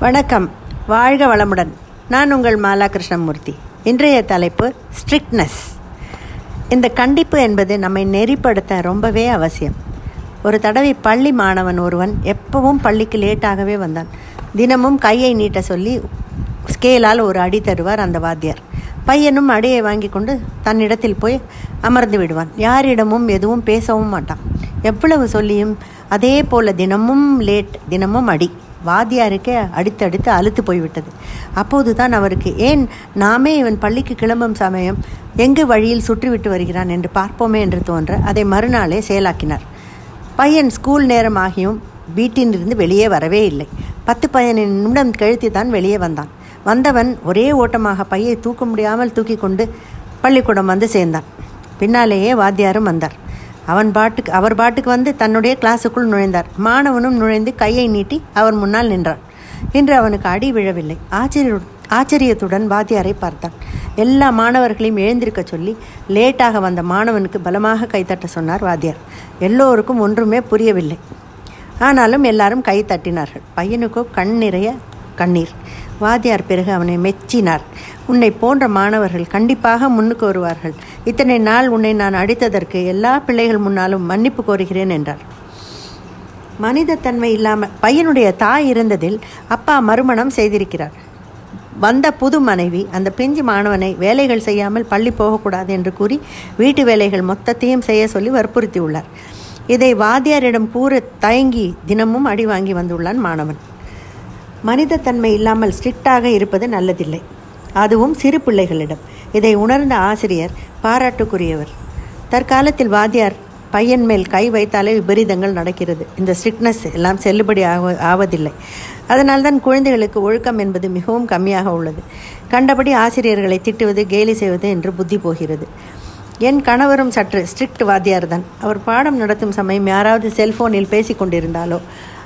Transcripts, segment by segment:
வணக்கம். வாழ்க வளமுடன். நான் உங்கள் மாலா கிருஷ்ணமூர்த்தி இன்றைய தலைப்பு ஸ்ட்ரிக்ட்னஸ் இந்த கண்டிப்பு என்பது நம்மை நெறிப்படுத்த ரொம்பவே அவசியம். ஒரு தடவை பள்ளி மாணவன் ஒருவன் எப்பவும் பள்ளிக்கு லேட்டாகவே வந்தான். தினமும் கையை நீட்ட சொல்லி ஸ்கேலால் ஒரு அடி தருவார் அந்த வாத்தியார். பையனும் அடியை வாங்கி கொண்டு தன்னிடத்தில் போய் அமர்ந்து விடுவான். யாரிடமும் எதுவும் பேசவும் மாட்டான். எவ்வளவு சொல்லியும் அதே போல் தினமும் லேட் தினமும் அடி. வாத்தியாருக்கே அடுத்தடுத்து அழுத்து போய்விட்டது. அப்போது தான் அவருக்கு ஏன் நாமே இவன் பள்ளிக்கு கிளம்பும் சமயம் எங்கு வழியில் சுற்றிவிட்டு வருகிறான் என்று பார்ப்போமே என்று தோன்ற அதை மறுநாளே செயலாக்கினார். பையன் ஸ்கூல் நேரமாகியும் வீட்டிலிருந்து வெளியே வரவே இல்லை. பத்து பதினைந்து நிமிடம் கழித்து தான் வெளியே வந்தான். வந்தவன் ஒரே ஓட்டமாக பையை தூக்க முடியாமல் தூக்கி கொண்டு பள்ளிக்கூடம் வந்து சேர்ந்தான். பின்னாலேயே வாத்தியாரும் வந்தார். அவன் பாட்டுக்கு அவர் பாட்டுக்கு வந்து தன்னுடைய கிளாஸுக்குள் நுழைந்தார். மாணவனும் நுழைந்து கையை நீட்டி அவர் முன்னால் நின்றான். இன்று அவனுக்கு அடி விழவில்லை. ஆச்சரிய ஆச்சரியத்துடன் வாத்தியாரை பார்த்தான். எல்லா மாணவர்களையும் எழுந்திருக்க சொல்லி லேட்டாக வந்த மாணவனுக்கு பலமாக கைத்தட்ட சொன்னார் வாத்தியார். எல்லோருக்கும் ஒன்றுமே புரியவில்லை. ஆனாலும் எல்லாரும் கை தட்டினார்கள். பையனுக்கோ கண் நிறைய கண்ணீர். வாத்தியார் பிறகு அவனை மெச்சினார். உன்னை போன்ற மாணவர்கள் கண்டிப்பாக முன்னுக்கு வருவார்கள். இத்தனை நாள் உன்னை நான் அடித்ததற்கு எல்லா பிள்ளைகள் முன்னாலும் மன்னிப்பு கோருகிறேன் என்றார். மனிதத்தன்மை இல்லாமல் பையனுடைய தாய் இருந்ததில் அப்பா மறுமணம் செய்திருக்கிறார். வந்த புது மனைவி அந்த பிஞ்சு மாணவனை வேலைகள் செய்யாமல் பள்ளி போகக்கூடாது என்று கூறி வீட்டு வேலைகள் மொத்தத்தையும் செய்ய சொல்லி வற்புறுத்தியுள்ளார். இதை வாத்தியாரிடம் கூற தயங்கி தினமும் அடி வாங்கி வந்துள்ளான் மாணவன். மனிதத்தன்மை இல்லாமல் ஸ்ட்ரிக்டாக இருப்பது நல்லதில்லை. அதுவும் சிறு பிள்ளைகளிடம். இதை உணர்ந்த ஆசிரியர் பாராட்டுக்குரியவர். தற்காலத்தில் வாத்தியார் பையன் மேல் கை வைத்தாலே விபரீதங்கள் நடக்கிறது. இந்த ஸ்ட்ரிக்ட்னஸ் எல்லாம் செல்லுபடி ஆக ஆவதில்லை. அதனால்தான் குழந்தைகளுக்கு ஒழுக்கம் என்பது மிகவும் கம்மியாக உள்ளது. கண்டபடி ஆசிரியர்களை திட்டுவது கேலி செய்வது என்று புத்தி போகிறது. என் கணவரும் சற்று ஸ்ட்ரிக்ட் வாத்தியார் தான் அவர் பாடம் நடத்தும் சமயம் யாராவது செல்போனில் பேசி கொண்டிருந்தாலோ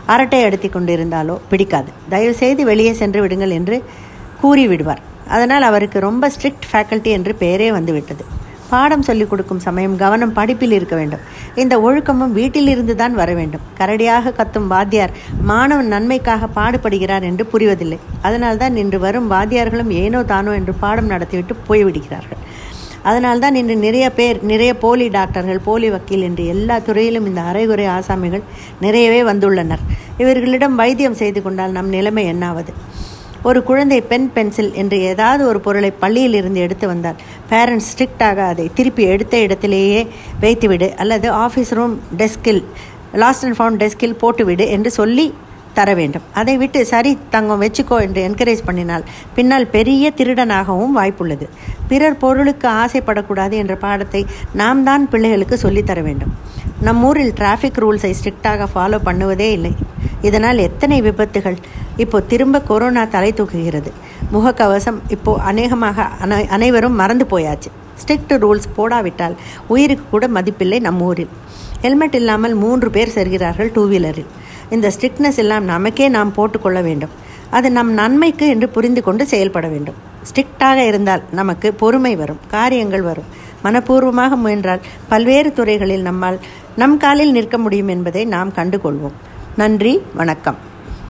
அரட்டை அடித்து கொண்டிருந்தாலோ பிடிக்காது. தயவுசெய்து வெளியே சென்று விடுங்கள் என்று கூறிவிடுவார். அதனால் அவருக்கு ரொம்ப ஸ்ட்ரிக்ட் ஃபேக்கல்ட்டி என்று பெயரே வந்துவிட்டது. பாடம் சொல்லிக் கொடுக்கும் சமயம் கவனம் படிப்பில் இருக்க வேண்டும். இந்த ஒழுக்கமும் வீட்டிலிருந்து தான் வர வேண்டும். கரடியாக கத்தும் வாத்தியார் மாணவன் நன்மைக்காக பாடுபடுகிறார் என்று புரிவதில்லை. அதனால்தான் இன்று வரும் வாத்தியார்களும் ஏனோ தானோ என்று பாடம் நடத்திவிட்டு போய்விடுகிறார்கள். அதனால்தான் இன்று நிறைய பேர் நிறைய போலி டாக்டர்கள் போலி வக்கீல் என்று எல்லா துறையிலும் இந்த அரைகுறை ஆசாமிகள் நிறையவே வந்துள்ளனர். இவர்களிடம் வைத்தியம் செய்து கொண்டால் நம் நிலைமை என்னாவது? ஒரு குழந்தை பென் பென்சில் என்று ஏதாவது ஒரு பொருளை பள்ளியில் இருந்து எடுத்து வந்தால் பேரண்ட்ஸ் ஸ்ட்ரிக்டாக அதை திருப்பி எடுத்த இடத்திலேயே வைத்துவிடு அல்லது ஆஃபீஸ் ரூம் டெஸ்கில் லாஸ்ட் அண்ட் ஃபவுண்ட் டெஸ்கில் போட்டுவிடு என்று சொல்லி தர வேண்டும். அதை விட்டு சரி தங்கம் வச்சுக்கோ என்று என்கரேஜ் பண்ணினால் பின்னால் பெரிய திருடனாகவும் வாய்ப்புள்ளது. பிறர் பொருளுக்கு ஆசைப்படக்கூடாது என்ற பாடத்தை நாம் தான் பிள்ளைகளுக்கு சொல்லித்தர வேண்டும். நம் ஊரில் டிராஃபிக் ரூல்ஸை ஸ்ட்ரிக்டாக ஃபாலோ பண்ணுவதே இல்லை. இதனால் எத்தனை விபத்துகள் இப்போ திரும்ப கொரோனா தலை தூக்குகிறது. முகக்கவசம் இப்போ அநேகமாக அனை அனைவரும் மறந்து போயாச்சு. ஸ்ட்ரிக்ட் ரூல்ஸ் போடாவிட்டால் உயிருக்கு கூட மதிப்பில்லை நம்ம ஊரில். ஹெல்மெட் இல்லாமல் மூன்று பேர் செல்கிறார்கள் டூ வீலரில். இந்த ஸ்ட்ரிக்ட்னஸ் எல்லாம் நமக்கே நாம் போட்டுக்கொள்ள வேண்டும். அது நம் நன்மைக்கு என்று புரிந்து கொண்டு செயல்பட வேண்டும். ஸ்ட்ரிக்டாக இருந்தால் நமக்கு பொறுமை வரும் காரியங்கள் வரும். மனப்பூர்வமாக முயன்றால் பல்வேறு துறைகளில் நம்மால் நம் காலில் நிற்க முடியும் என்பதை நாம் கண்டுகொள்வோம். நன்றி வணக்கம்.